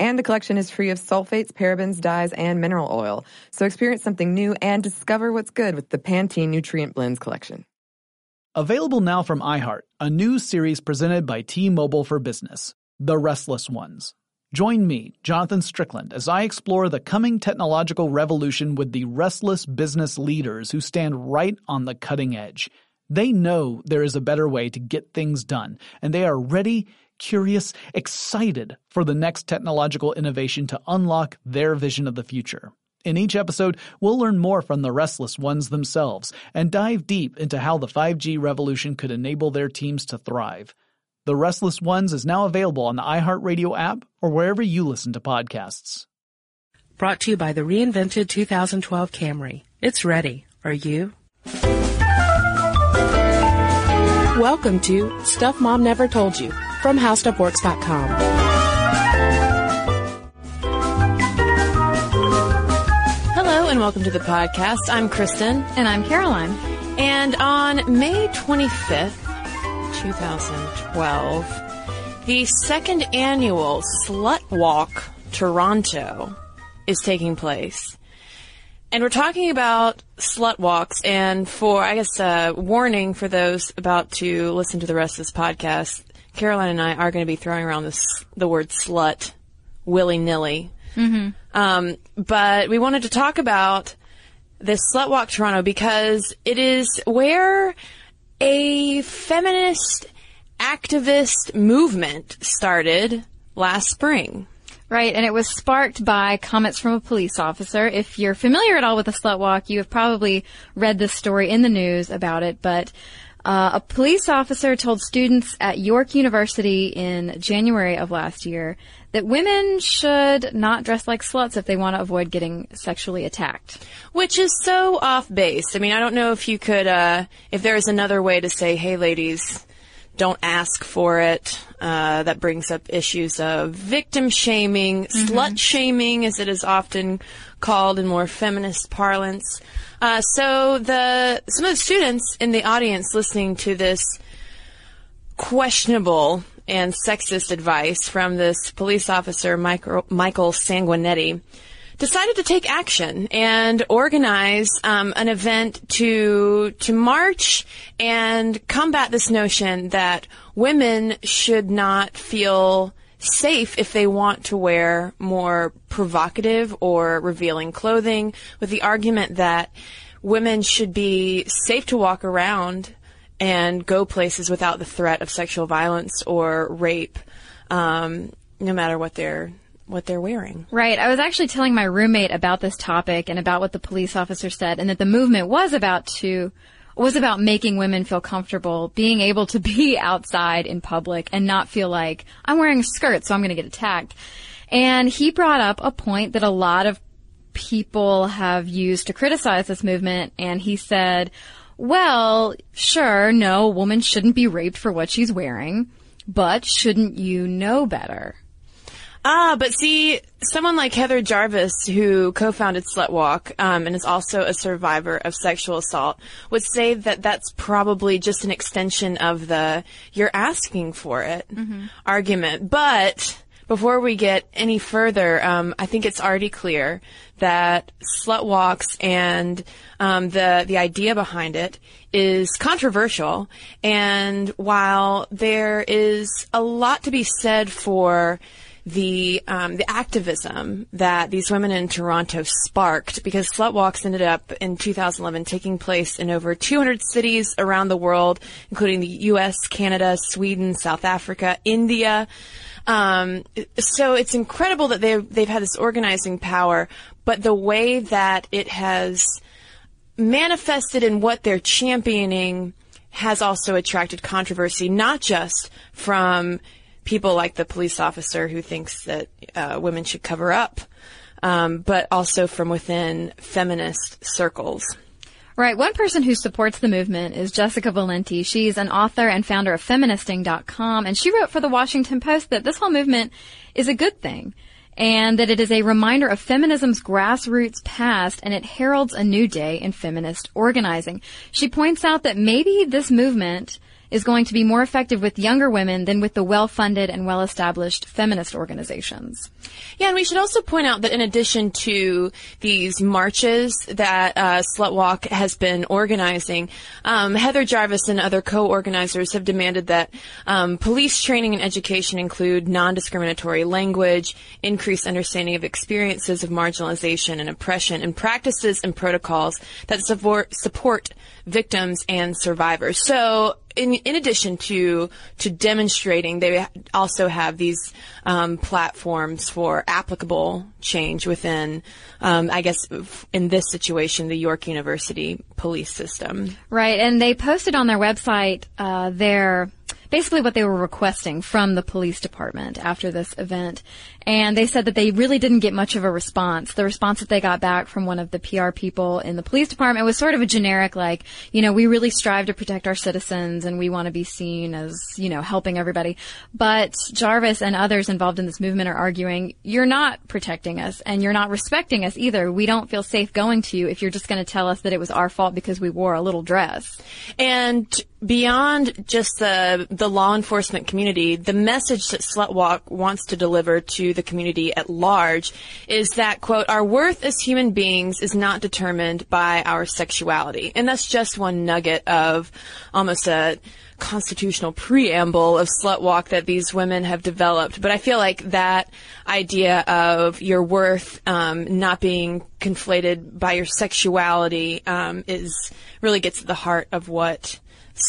And the collection is free of sulfates, parabens, dyes, and mineral oil. So experience something new and discover what's good with the Pantene Nutrient Blends collection. Available now from iHeart, a new series presented by T-Mobile for Business, The Restless Ones. Join me, Jonathan Strickland, as I explore the coming technological revolution with the restless business leaders who stand right on the cutting edge. They know there is a better way to get things done, and they are ready, curious, excited for the next technological innovation to unlock their vision of the future. In each episode, we'll learn more from the restless ones themselves and dive deep into how the 5G revolution could enable their teams to thrive. The Restless Ones is now available on the iHeartRadio app or wherever you listen to podcasts. Brought to you by the reinvented 2012 Camry. It's ready. Are you? Welcome to Stuff Mom Never Told You from HowStuffWorks.com. Hello and welcome to the podcast. I'm Cristen. And I'm Caroline. And on May 25th, 2012, the second annual Slut Walk Toronto is taking place. And we're talking about slut walks and for, I guess, a warning for those about to listen to the rest of this podcast, Caroline and I are going to be throwing around this, the word slut willy-nilly. Mm-hmm. Um, but we wanted to talk about this Slut Walk Toronto because it is where a feminist activist movement started last spring. Right, and it was sparked by comments from a police officer. If you're familiar at all with the slut walk, you have probably read this story in the news about it, but uh, a police officer told students at York University in January of last year that women should not dress like sluts if they want to avoid getting sexually attacked. Which is so off base. I mean, I don't know if you could, uh, if there is another way to say, hey ladies, don't ask for it. Uh, that brings up issues of victim shaming, mm-hmm. slut shaming, as it is often called in more feminist parlance. Uh, so the some of the students in the audience listening to this questionable and sexist advice from this police officer, Michael, Michael Sanguinetti, decided to take action and organize um, an event to to march and combat this notion that women should not feel safe if they want to wear more provocative or revealing clothing with the argument that women should be safe to walk around and go places without the threat of sexual violence or rape um, no matter what they're what they're wearing. Right. I was actually telling my roommate about this topic and about what the police officer said and that the movement was about to was about making women feel comfortable being able to be outside in public and not feel like I'm wearing a skirt so I'm going to get attacked. And he brought up a point that a lot of people have used to criticize this movement and he said, well, sure, no, a woman shouldn't be raped for what she's wearing, but shouldn't you know better? Ah, but see, someone like Heather Jarvis, who co-founded Slutwalk um, and is also a survivor of sexual assault, would say that that's probably just an extension of the "you're asking for it" mm-hmm. argument. But before we get any further, um, I think it's already clear that slut walks and um, the the idea behind it is controversial. And while there is a lot to be said for the um, the activism that these women in Toronto sparked because slut walks ended up in 2011 taking place in over 200 cities around the world, including the U.S., Canada, Sweden, South Africa, India. Um, so it's incredible that they've they've had this organizing power, but the way that it has manifested in what they're championing has also attracted controversy, not just from people like the police officer who thinks that uh, women should cover up, um, but also from within feminist circles. Right. One person who supports the movement is Jessica Valenti. She's an author and founder of feministing.com and she wrote for the Washington Post that this whole movement is a good thing and that it is a reminder of feminism's grassroots past and it heralds a new day in feminist organizing. She points out that maybe this movement is going to be more effective with younger women than with the well-funded and well-established feminist organizations. Yeah, and we should also point out that in addition to these marches that uh, Slutwalk has been organizing, um, Heather Jarvis and other co-organizers have demanded that um, police training and education include non-discriminatory language, increased understanding of experiences of marginalization and oppression, and practices and protocols that support, support victims and survivors. So in, in addition to to demonstrating, they also have these um, platforms for applicable change within, um, I guess, in this situation, the York University police system. Right, and they posted on their website uh, their basically what they were requesting from the police department after this event. And they said that they really didn't get much of a response. The response that they got back from one of the PR people in the police department was sort of a generic, like, you know, we really strive to protect our citizens and we want to be seen as, you know, helping everybody. But Jarvis and others involved in this movement are arguing, you're not protecting us and you're not respecting us either. We don't feel safe going to you if you're just going to tell us that it was our fault because we wore a little dress. And beyond just the the law enforcement community, the message that Slutwalk wants to deliver to the community at large is that quote our worth as human beings is not determined by our sexuality, and that's just one nugget of almost a constitutional preamble of slut walk that these women have developed. But I feel like that idea of your worth um, not being conflated by your sexuality um, is really gets at the heart of what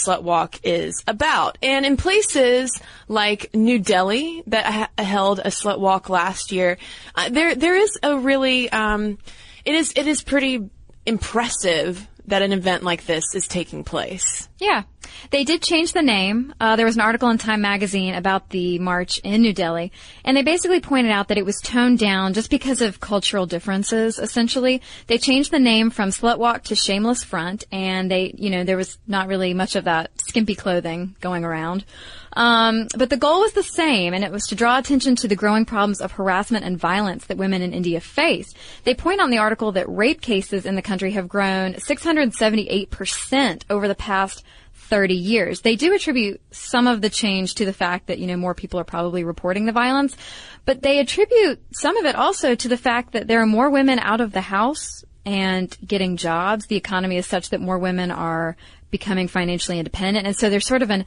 Slutwalk is about. And in places like New Delhi that ha- held a Slutwalk last year, uh, there there is a really um, it is it is pretty impressive that an event like this is taking place. Yeah. They did change the name. Uh, there was an article in Time magazine about the march in New Delhi, and they basically pointed out that it was toned down just because of cultural differences, essentially. They changed the name from Slut Walk to Shameless Front, and they, you know, there was not really much of that skimpy clothing going around. Um, but the goal was the same, and it was to draw attention to the growing problems of harassment and violence that women in India face. They point out in the article that rape cases in the country have grown 678% over the past 30 years. They do attribute some of the change to the fact that, you know, more people are probably reporting the violence, but they attribute some of it also to the fact that there are more women out of the house and getting jobs. The economy is such that more women are becoming financially independent. And so there's sort of an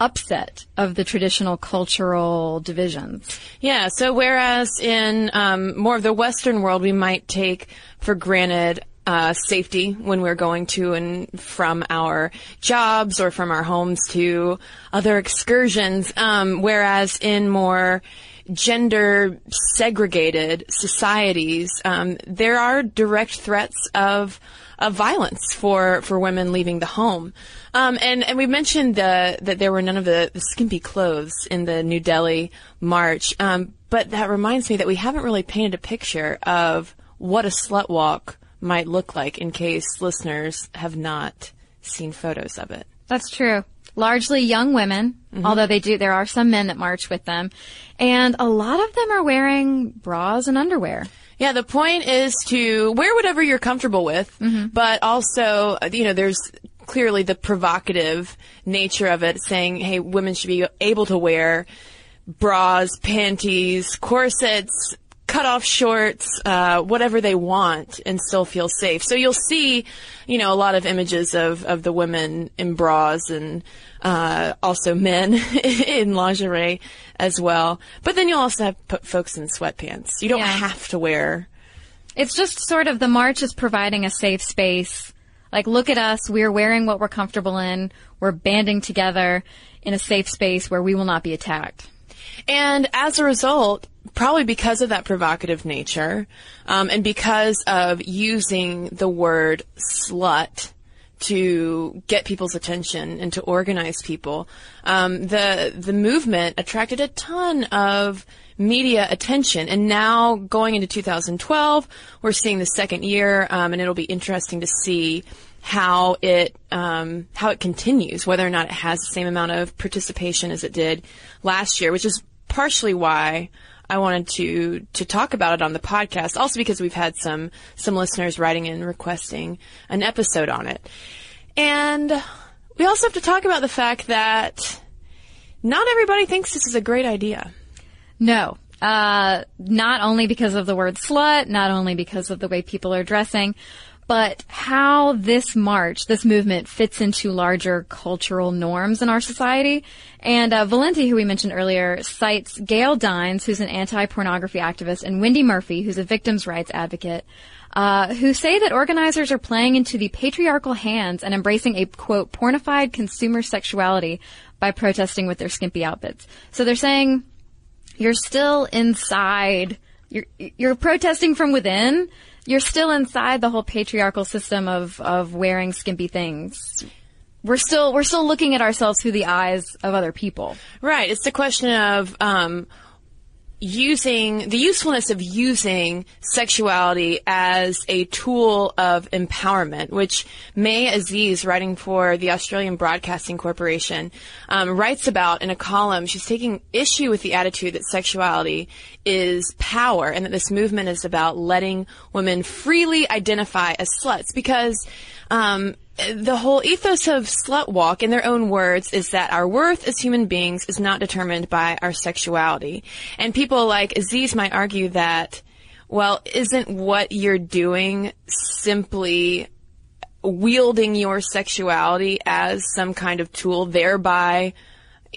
upset of the traditional cultural divisions. Yeah, so whereas in um, more of the Western world, we might take for granted uh, safety when we're going to and from our jobs or from our homes to other excursions. Um, whereas in more gender segregated societies, um, there are direct threats of of violence for, for women leaving the home. Um, and, and we mentioned the, that there were none of the, the skimpy clothes in the New Delhi march. Um, but that reminds me that we haven't really painted a picture of what a slut walk might look like in case listeners have not seen photos of it. That's true. Largely young women, mm-hmm. although they do, there are some men that march with them. And a lot of them are wearing bras and underwear. Yeah, the point is to wear whatever you're comfortable with, mm-hmm. but also, you know, there's clearly the provocative nature of it, saying, hey, women should be able to wear bras, panties, corsets, cut off shorts, uh, whatever they want and still feel safe. So you'll see, you know, a lot of images of, of the women in bras and, uh, also men in lingerie as well. But then you'll also have p- folks in sweatpants. You don't yeah. have to wear. It's just sort of the march is providing a safe space. Like, look at us. We're wearing what we're comfortable in. We're banding together in a safe space where we will not be attacked. And as a result, probably because of that provocative nature, um, and because of using the word slut to get people's attention and to organize people, um, the the movement attracted a ton of media attention. And now going into 2012, we're seeing the second year, um, and it'll be interesting to see how it um, how it continues, whether or not it has the same amount of participation as it did last year, which is partially why I wanted to to talk about it on the podcast. Also because we've had some some listeners writing in requesting an episode on it, and we also have to talk about the fact that not everybody thinks this is a great idea. No. Uh, not only because of the word slut, not only because of the way people are dressing, but how this march, this movement fits into larger cultural norms in our society. And uh, Valenti, who we mentioned earlier, cites Gail Dines, who's an anti-pornography activist, and Wendy Murphy, who's a victims' rights advocate, uh, who say that organizers are playing into the patriarchal hands and embracing a quote pornified consumer sexuality by protesting with their skimpy outfits. So they're saying you're still inside. You're you're protesting from within. You're still inside the whole patriarchal system of of wearing skimpy things. We're still we're still looking at ourselves through the eyes of other people. Right. It's the question of um, using the usefulness of using sexuality as a tool of empowerment, which May Aziz, writing for the Australian Broadcasting Corporation, um, writes about in a column. She's taking issue with the attitude that sexuality is power and that this movement is about letting women freely identify as sluts because um, the whole ethos of slut walk, in their own words, is that our worth as human beings is not determined by our sexuality. And people like Aziz might argue that, well, isn't what you're doing simply wielding your sexuality as some kind of tool, thereby,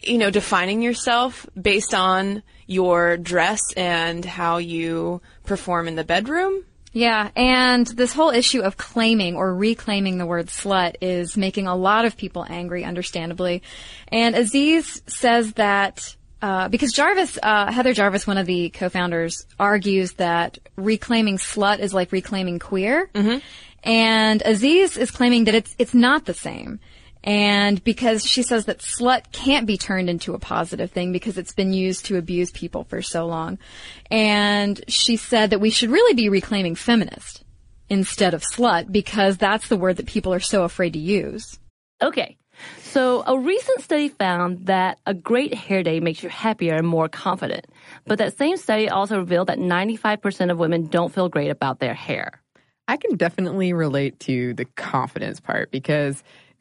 you know, defining yourself based on your dress and how you perform in the bedroom? Yeah, and this whole issue of claiming or reclaiming the word slut is making a lot of people angry, understandably. And Aziz says that uh, because Jarvis, uh, Heather Jarvis, one of the co-founders, argues that reclaiming slut is like reclaiming queer, mm-hmm. and Aziz is claiming that it's it's not the same. And because she says that slut can't be turned into a positive thing because it's been used to abuse people for so long. And she said that we should really be reclaiming feminist instead of slut because that's the word that people are so afraid to use. Okay. So a recent study found that a great hair day makes you happier and more confident. But that same study also revealed that 95% of women don't feel great about their hair. I can definitely relate to the confidence part because if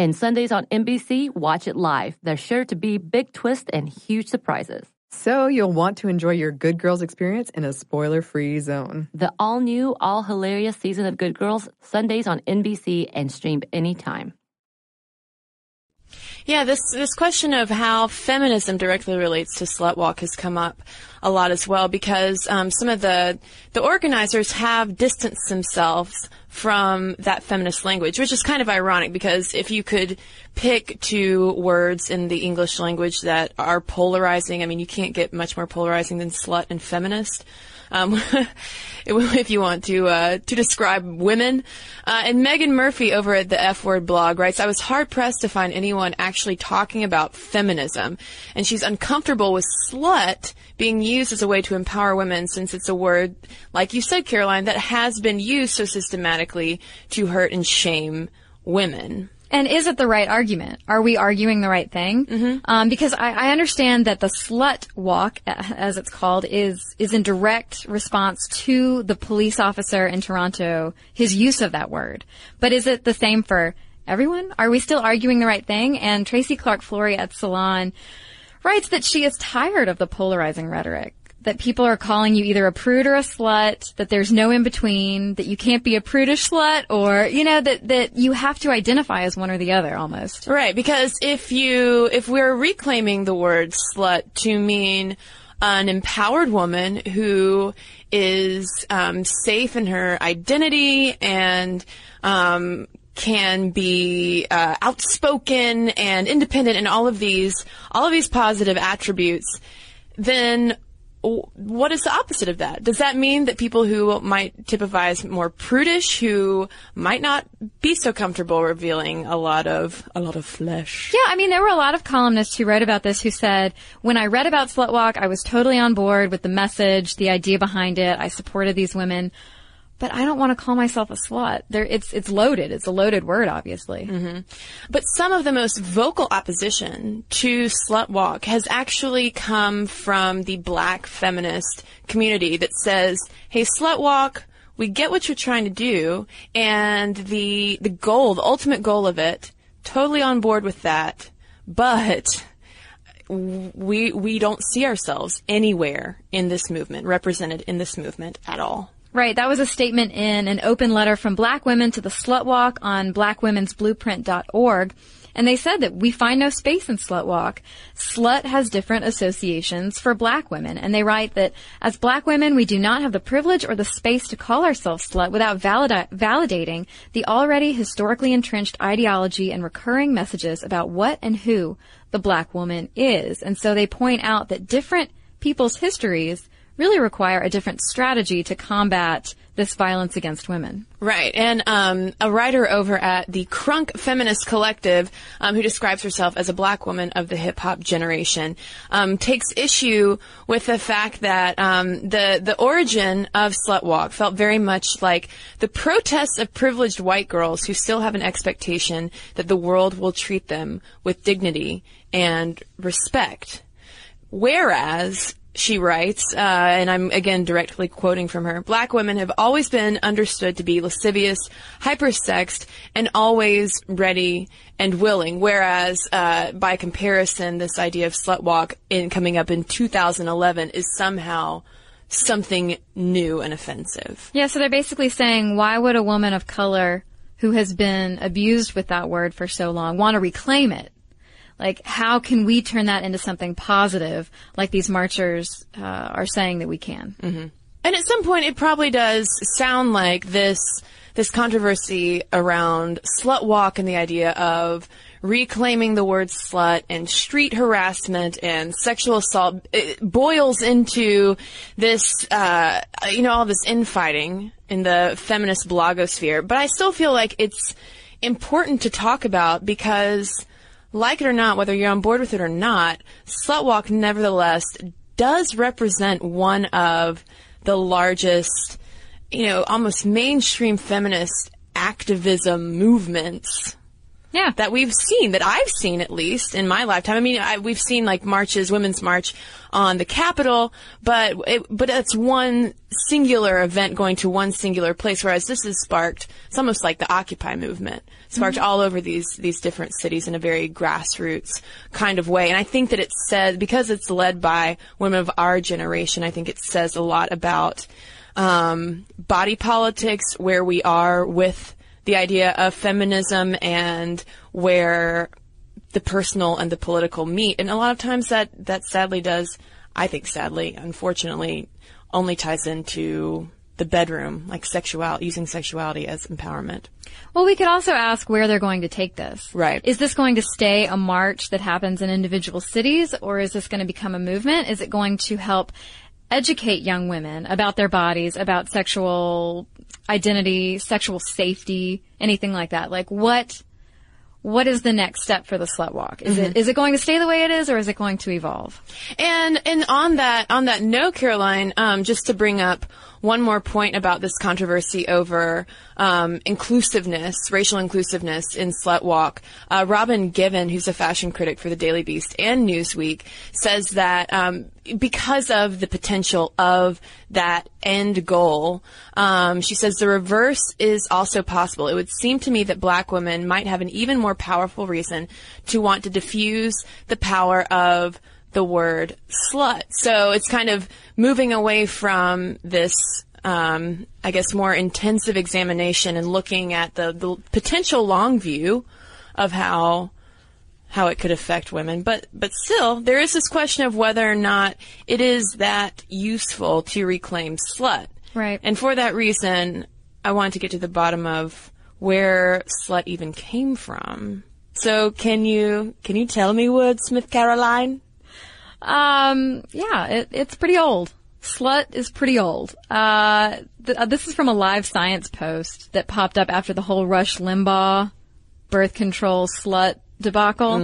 And Sundays on NBC, watch it live. There's sure to be big twists and huge surprises. So you'll want to enjoy your Good Girls experience in a spoiler free zone. The all new, all hilarious season of Good Girls, Sundays on NBC and streamed anytime. Yeah, this this question of how feminism directly relates to slut walk has come up a lot as well because um, some of the the organizers have distanced themselves from that feminist language, which is kind of ironic because if you could pick two words in the English language that are polarizing, I mean, you can't get much more polarizing than slut and feminist. Um, if you want to uh, to describe women. Uh, and Meghan Murphy over at the F Word blog writes, "I was hard pressed to find anyone actually talking about feminism, and she's uncomfortable with slut being used as a way to empower women, since it's a word, like you said, Caroline, that has been used so systematically to hurt and shame women." And is it the right argument? Are we arguing the right thing? Mm-hmm. Um, because I, I, understand that the slut walk, as it's called, is is in direct response to the police officer in Toronto, his use of that word. But is it the same for everyone? Are we still arguing the right thing? And Tracy Clark Flory at Salon writes that she is tired of the polarizing rhetoric that people are calling you either a prude or a slut, that there's no in between, that you can't be a prudish slut, or, you know, that, that you have to identify as one or the other almost. Right, because if you, if we're reclaiming the word slut to mean an empowered woman who is um, safe in her identity and um, can be uh, outspoken and independent and all of these all of these positive attributes then what is the opposite of that? Does that mean that people who might typify as more prudish, who might not be so comfortable revealing a lot of a lot of flesh? Yeah, I mean, there were a lot of columnists who wrote about this who said, when I read about Slutwalk, I was totally on board with the message, the idea behind it. I supported these women but I don't want to call myself a slut. There, it's it's loaded. It's a loaded word, obviously. Mm-hmm. But some of the most vocal opposition to slut walk has actually come from the black feminist community that says, "Hey, slut walk." We get what you're trying to do, and the the goal, the ultimate goal of it, totally on board with that. But we we don't see ourselves anywhere in this movement represented in this movement at all. Right. That was a statement in an open letter from black women to the Slut Walk on blackwomensblueprint.org. And they said that we find no space in Slut Walk. Slut has different associations for black women. And they write that as black women, we do not have the privilege or the space to call ourselves slut without valida- validating the already historically entrenched ideology and recurring messages about what and who the black woman is. And so they point out that different people's histories really require a different strategy to combat this violence against women. Right. And um, a writer over at the Crunk Feminist Collective, um, who describes herself as a black woman of the hip hop generation, um, takes issue with the fact that um, the the origin of Slut Walk felt very much like the protests of privileged white girls who still have an expectation that the world will treat them with dignity and respect. Whereas she writes, uh, and I'm again directly quoting from her, black women have always been understood to be lascivious, hypersexed, and always ready and willing. Whereas, uh, by comparison, this idea of slut walk in coming up in 2011 is somehow something new and offensive. Yeah, so they're basically saying, why would a woman of color who has been abused with that word for so long want to reclaim it? Like how can we turn that into something positive like these marchers uh, are saying that we can mm-hmm. and at some point it probably does sound like this this controversy around slut walk and the idea of reclaiming the word slut and street harassment and sexual assault it boils into this uh, you know all this infighting in the feminist blogosphere but i still feel like it's important to talk about because like it or not, whether you're on board with it or not, Slutwalk nevertheless does represent one of the largest, you know, almost mainstream feminist activism movements yeah. That we've seen, that I've seen at least in my lifetime. I mean, I, we've seen like marches, women's march on the Capitol, but it, but it's one singular event going to one singular place, whereas this has sparked, it's almost like the Occupy movement, sparked mm-hmm. all over these, these different cities in a very grassroots kind of way. And I think that it says, because it's led by women of our generation, I think it says a lot about, um, body politics, where we are with the idea of feminism and where the personal and the political meet. And a lot of times that, that sadly does I think sadly, unfortunately, only ties into the bedroom, like sexuality, using sexuality as empowerment. Well, we could also ask where they're going to take this. Right. Is this going to stay a march that happens in individual cities, or is this going to become a movement? Is it going to help educate young women about their bodies, about sexual identity, sexual safety, anything like that? Like what, what is the next step for the slut walk? Is it, is it going to stay the way it is or is it going to evolve? And and on that on that note, Caroline, um, just to bring up one more point about this controversy over um, inclusiveness, racial inclusiveness in Slut Walk. Uh, Robin Givhan, who's a fashion critic for the Daily Beast and Newsweek, says that um, because of the potential of that end goal, um, she says the reverse is also possible. It would seem to me that black women might have an even more powerful reason to want to diffuse the power of the word slut. So it's kind of moving away from this, um, I guess, more intensive examination and looking at the, the potential long view of how how it could affect women. But but still, there is this question of whether or not it is that useful to reclaim slut. Right. And for that reason, I wanted to get to the bottom of where slut even came from. So can you can you tell me, Wordsmith Caroline? Um, yeah, it, it's pretty old. Slut is pretty old. Uh, th- uh, this is from a live science post that popped up after the whole Rush Limbaugh birth control slut debacle.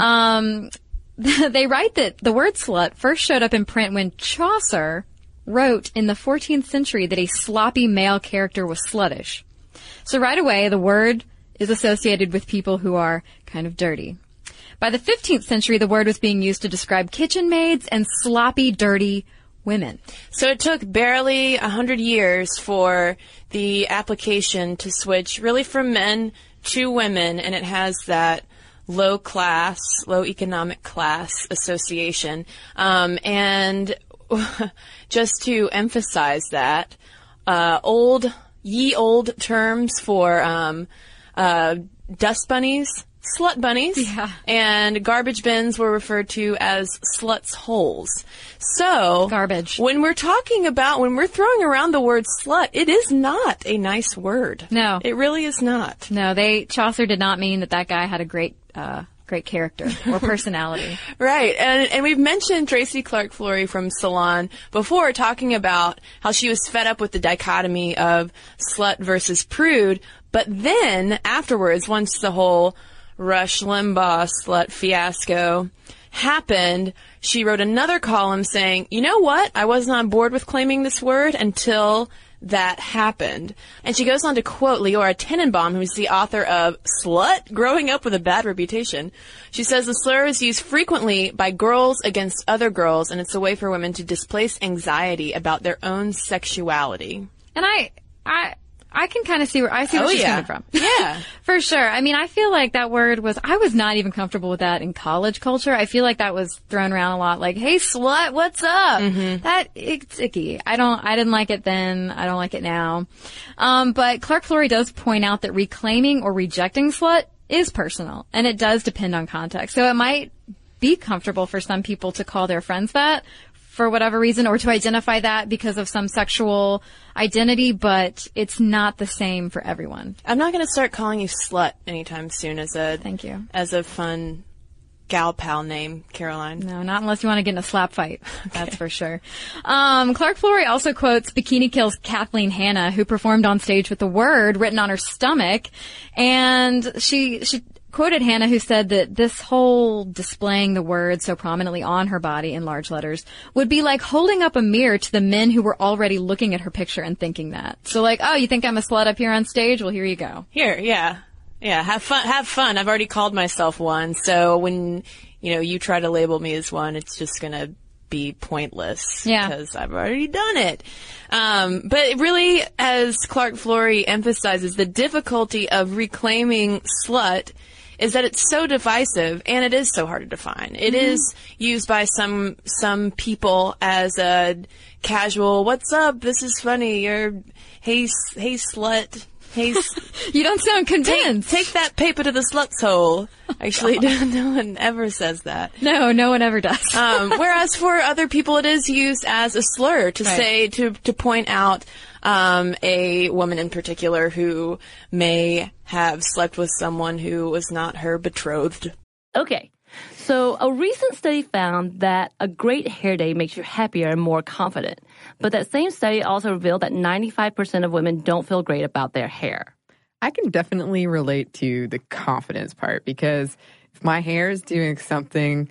Um, they write that the word slut first showed up in print when Chaucer wrote in the 14th century that a sloppy male character was sluttish. So right away, the word is associated with people who are kind of dirty. By the 15th century, the word was being used to describe kitchen maids and sloppy, dirty women. So it took barely a hundred years for the application to switch really from men to women, and it has that low class, low economic class association. Um, and just to emphasize that, uh, old, ye old terms for um, uh, dust bunnies, slut bunnies, Yeah. and garbage bins were referred to as sluts' holes. So, Garbage. When we're talking about, when we're throwing around the word slut, it is not a nice word. No. It really is not. No, they Chaucer did not mean that that guy had a great, uh, great character or personality. Right. And, and we've mentioned Tracy Clark Flory from Salon before talking about how she was fed up with the dichotomy of slut versus prude. But then afterwards, once the whole Rush Limbaugh slut fiasco happened, she wrote another column saying, you know what? I wasn't on board with claiming this word until that happened. And she goes on to quote Leora Tanenbaum, who's the author of Slut, Growing Up with a Bad Reputation. She says the slur is used frequently by girls against other girls, and it's a way for women to displace anxiety about their own sexuality. And I, I, I can kind of see where I see where Oh, she's yeah. coming from. Yeah. For sure. I mean, I feel like that word was, I was not even comfortable with that in college culture. I feel like that was thrown around a lot. Like, hey, slut, what's up? Mm-hmm. That, it's icky. I don't, I didn't like it then. I don't like it now. Um, but Clark Flory does point out that reclaiming or rejecting slut is personal and it does depend on context. So it might be comfortable for some people to call their friends that for whatever reason or to identify that because of some sexual identity, but it's not the same for everyone. I'm not going to start calling you slut anytime soon as a Thank you. as a fun gal pal name, Caroline. No, not unless you want to get in a slap fight. That's for sure. Um, Clark Flory also quotes Bikini Kill's Kathleen Hanna, who performed on stage with the word written on her stomach, and she she quoted Hanna, who said that this whole displaying the word so prominently on her body in large letters would be like holding up a mirror to the men who were already looking at her picture and thinking that. So like, oh, you think I'm a slut up here on stage? Well, here you go. Here, yeah. Yeah, have fun. Have fun. I've already called myself one, so when you know you try to label me as one, it's just gonna be pointless. Yeah. because I've already done it. Um, but really, as Clark Flory emphasizes, the difficulty of reclaiming slut is that it's so divisive and it is so hard to define. It is used by some some people as a casual "What's up? This is funny." Or "Hey, hey, slut." Hey, You don't sound take, convinced. take that paper to the slut's hole. Actually, no one ever says that. no, no one ever does. Um, whereas for other people, it is used as a slur to Right. say to to point out um, a woman in particular who may have slept with someone who was not her betrothed. Okay. So, a recent study found that a great hair day makes you happier and more confident. But that same study also revealed that 95% of women don't feel great about their hair. I can definitely relate to the confidence part because if my hair is doing something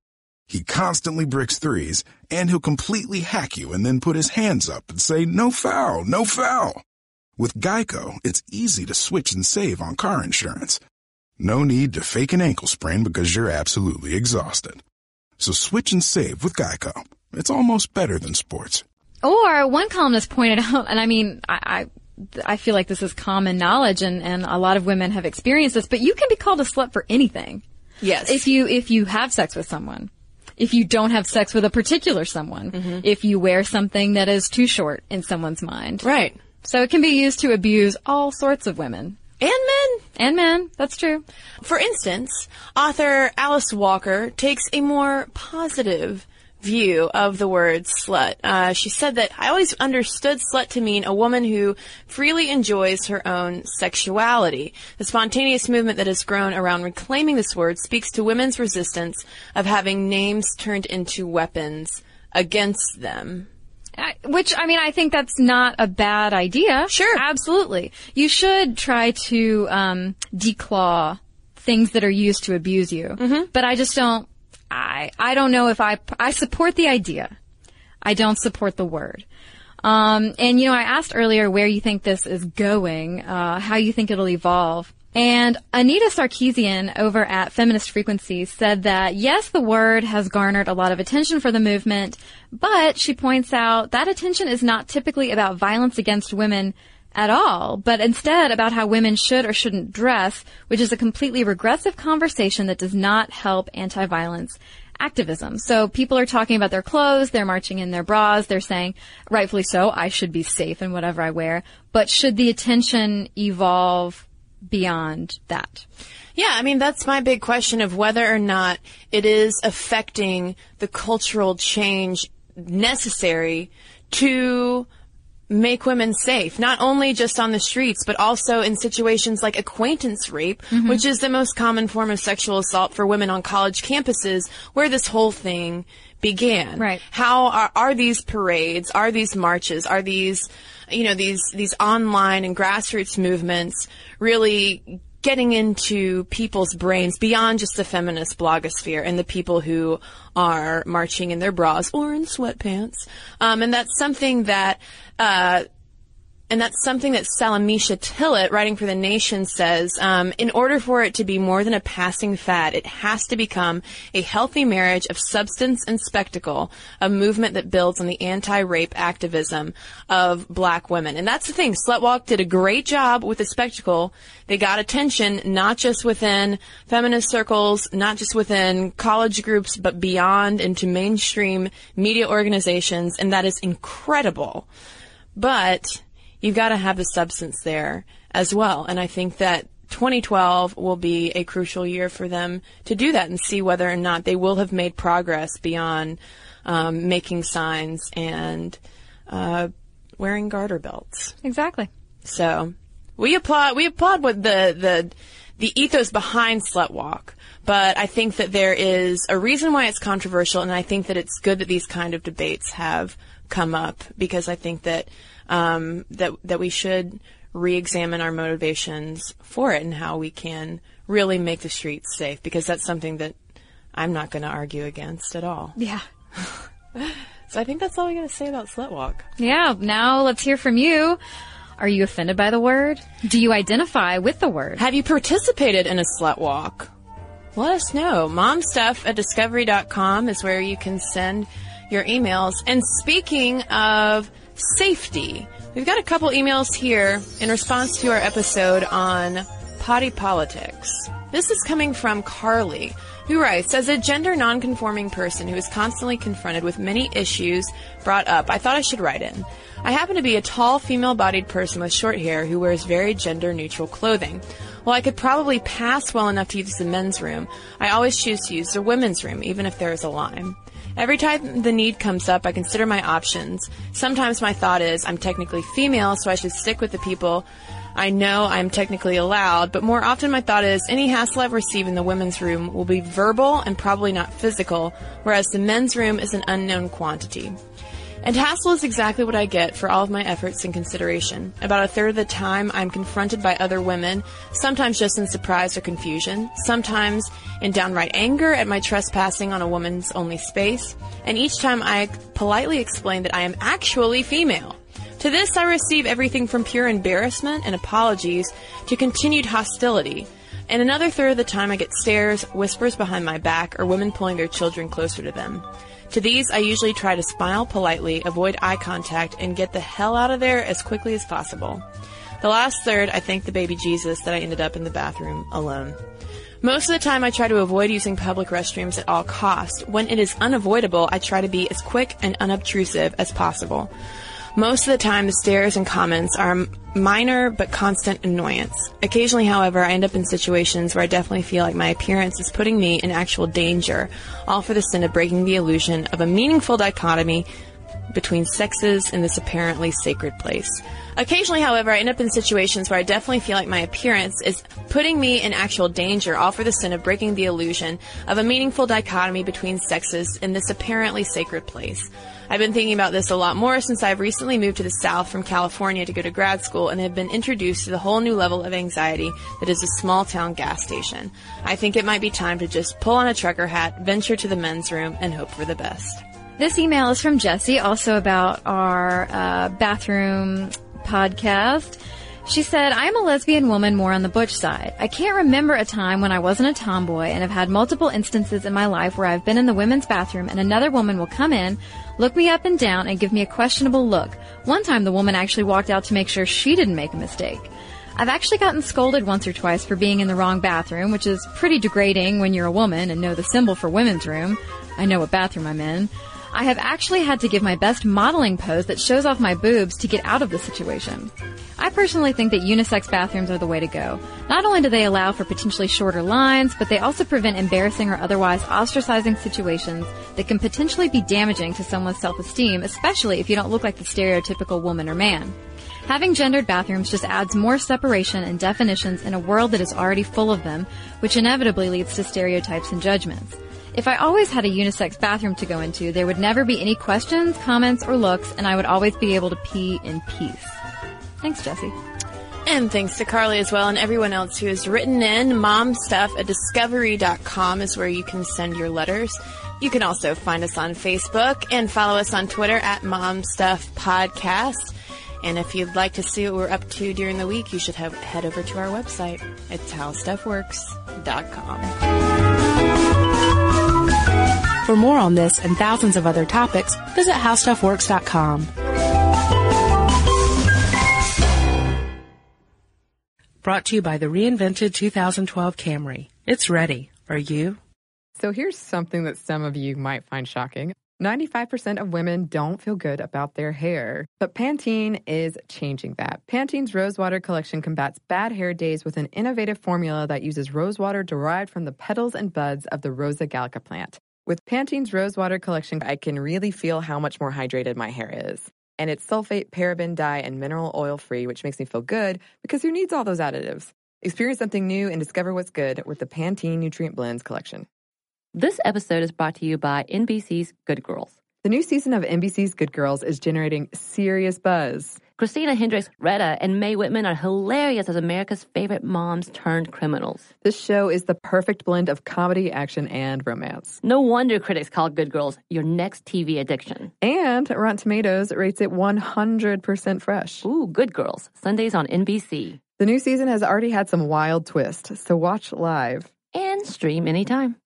he constantly bricks threes, and he'll completely hack you and then put his hands up and say, no foul, no foul. With Geico, it's easy to switch and save on car insurance. No need to fake an ankle sprain because you're absolutely exhausted. So switch and save with Geico. It's almost better than sports. Or one columnist pointed out, and I mean, I, I, I feel like this is common knowledge, and, and a lot of women have experienced this. But you can be called a slut for anything. Yes. If you if you have sex with someone, if you don't have sex with a particular someone, mm-hmm. if you wear something that is too short in someone's mind, right. so it can be used to abuse all sorts of women And men. and men. That's true. For instance, author Alice Walker takes a more positive view of the word slut. Uh, she said that I always understood slut to mean a woman who freely enjoys her own sexuality. The spontaneous movement that has grown around reclaiming this word speaks to women's resistance of having names turned into weapons against them. I, which I mean, I think that's not a bad idea. Sure. absolutely. You should try to um, declaw things that are used to abuse you. Mm-hmm. But I just don't. I I don't know if I I support the idea. I don't support the word. Um, and you know, I asked earlier where you think this is going, uh, how you think it'll evolve. And Anita Sarkeesian over at Feminist Frequency said that yes, the word has garnered a lot of attention for the movement, but she points out that attention is not typically about violence against women at all, but instead about how women should or shouldn't dress, which is a completely regressive conversation that does not help anti-violence activism. So people are talking about their clothes, they're marching in their bras, they're saying, rightfully so, I should be safe in whatever I wear, but should the attention evolve beyond that? Yeah, I mean, that's my big question of whether or not it is affecting the cultural change necessary to make women safe, not only just on the streets, but also in situations like acquaintance rape, mm-hmm. which is the most common form of sexual assault for women on college campuses, where this whole thing began. Right. How are, are these parades, are these marches, are these, you know, these, these online and grassroots movements really getting into people's brains beyond just the feminist blogosphere and the people who are marching in their bras or in sweatpants. Um, and that's something that, uh, and that's something that Salamishah Tillet, writing for The Nation, says, um, in order for it to be more than a passing fad, it has to become a healthy marriage of substance and spectacle, a movement that builds on the anti-rape activism of black women. And that's the thing. Slutwalk did a great job with the spectacle. They got attention, not just within feminist circles, not just within college groups, but beyond into mainstream media organizations, and that is incredible. But you've got to have the substance there as well. And I think that 2012 will be a crucial year for them to do that and see whether or not they will have made progress beyond um, making signs and uh, wearing garter belts. Exactly. So we applaud we applaud what the the the ethos behind Slut Walk. But I think that there is a reason why it's controversial, and I think that it's good that these kind of debates have come up because I think that um, that that we should re-examine our motivations for it and how we can really make the streets safe because that's something that I'm not going to argue against at all. Yeah. So I think that's all I got to say about Slut Walk. Yeah. Now let's hear from you. Are you offended by the word? Do you identify with the word? Have you participated in a slut walk? Let us know. Momstuff at discovery.com is where you can send your emails. And speaking of safety, we've got a couple emails here in response to our episode on potty politics. This is coming from Carly, who writes, as a gender nonconforming person who is constantly confronted with many issues brought up, I thought I should write in. I happen to be a tall, female bodied person with short hair who wears very gender neutral clothing. While I could probably pass well enough to use the men's room, I always choose to use the women's room, even if there is a line. Every time the need comes up, I consider my options. Sometimes my thought is, I'm technically female, so I should stick with the people I know I'm technically allowed, but more often my thought is any hassle I receive in the women's room will be verbal and probably not physical, whereas the men's room is an unknown quantity. And hassle is exactly what I get for all of my efforts and consideration. About a third of the time, I'm confronted by other women, sometimes just in surprise or confusion, sometimes in downright anger at my trespassing on a woman's only space, and each time I politely explain that I am actually female. To this, I receive everything from pure embarrassment and apologies to continued hostility. And another third of the time, I get stares, whispers behind my back, or women pulling their children closer to them. To these, I usually try to smile politely, avoid eye contact, and get the hell out of there as quickly as possible. The last third, I thank the baby Jesus that I ended up in the bathroom alone. Most of the time, I try to avoid using public restrooms at all costs. When it is unavoidable, I try to be as quick and unobtrusive as possible. Most of the time, the stares and comments are minor but constant annoyance. Occasionally, however, I end up in situations where I definitely feel like my appearance is putting me in actual danger, all for the sin of breaking the illusion of a meaningful dichotomy between sexes in this apparently sacred place. Occasionally, however, I end up in situations where I definitely feel like my appearance is putting me in actual danger, all for the sin of breaking the illusion of a meaningful dichotomy between sexes in this apparently sacred place. I've been thinking about this a lot more since I've recently moved to the South from California to go to grad school and have been introduced to the whole new level of anxiety that is a small town gas station. I think it might be time to just pull on a trucker hat, venture to the men's room, and hope for the best. This email is from Jesse, also about our uh, bathroom podcast. She said, I am a lesbian woman more on the butch side. I can't remember a time when I wasn't a tomboy and have had multiple instances in my life where I've been in the women's bathroom and another woman will come in, look me up and down, and give me a questionable look. One time the woman actually walked out to make sure she didn't make a mistake. I've actually gotten scolded once or twice for being in the wrong bathroom, which is pretty degrading when you're a woman and know the symbol for women's room. I know what bathroom I'm in. I have actually had to give my best modeling pose that shows off my boobs to get out of the situation. I personally think that unisex bathrooms are the way to go. Not only do they allow for potentially shorter lines, but they also prevent embarrassing or otherwise ostracizing situations that can potentially be damaging to someone's self-esteem, especially if you don't look like the stereotypical woman or man. Having gendered bathrooms just adds more separation and definitions in a world that is already full of them, which inevitably leads to stereotypes and judgments. If I always had a unisex bathroom to go into, there would never be any questions, comments, or looks, and I would always be able to pee in peace. Thanks, Jesse. And thanks to Carly as well and everyone else who has written in. Momstuff at discovery.com is where you can send your letters. You can also find us on Facebook and follow us on Twitter at Momstuff Podcast. And if you'd like to see what we're up to during the week, you should have, head over to our website. It's howstuffworks.com. For more on this and thousands of other topics, visit howstuffworks.com. Brought to you by the reinvented 2012 Camry. It's ready. Are you? So here's something that some of you might find shocking. 95% of women don't feel good about their hair. But Pantene is changing that. Pantene's Rosewater collection combats bad hair days with an innovative formula that uses rosewater derived from the petals and buds of the Rosa gallica plant. With Pantene's Rosewater collection, I can really feel how much more hydrated my hair is. And it's sulfate, paraben, dye, and mineral oil free, which makes me feel good because who needs all those additives? Experience something new and discover what's good with the Pantene Nutrient Blends collection. This episode is brought to you by NBC's Good Girls. The new season of NBC's Good Girls is generating serious buzz. Christina Hendricks, Retta, and Mae Whitman are hilarious as America's favorite moms turned criminals. This show is the perfect blend of comedy, action, and romance. No wonder critics call Good Girls your next TV addiction. And Rotten Tomatoes rates it 100% fresh. Ooh, Good Girls, Sundays on NBC. The new season has already had some wild twists, so watch live. And stream anytime.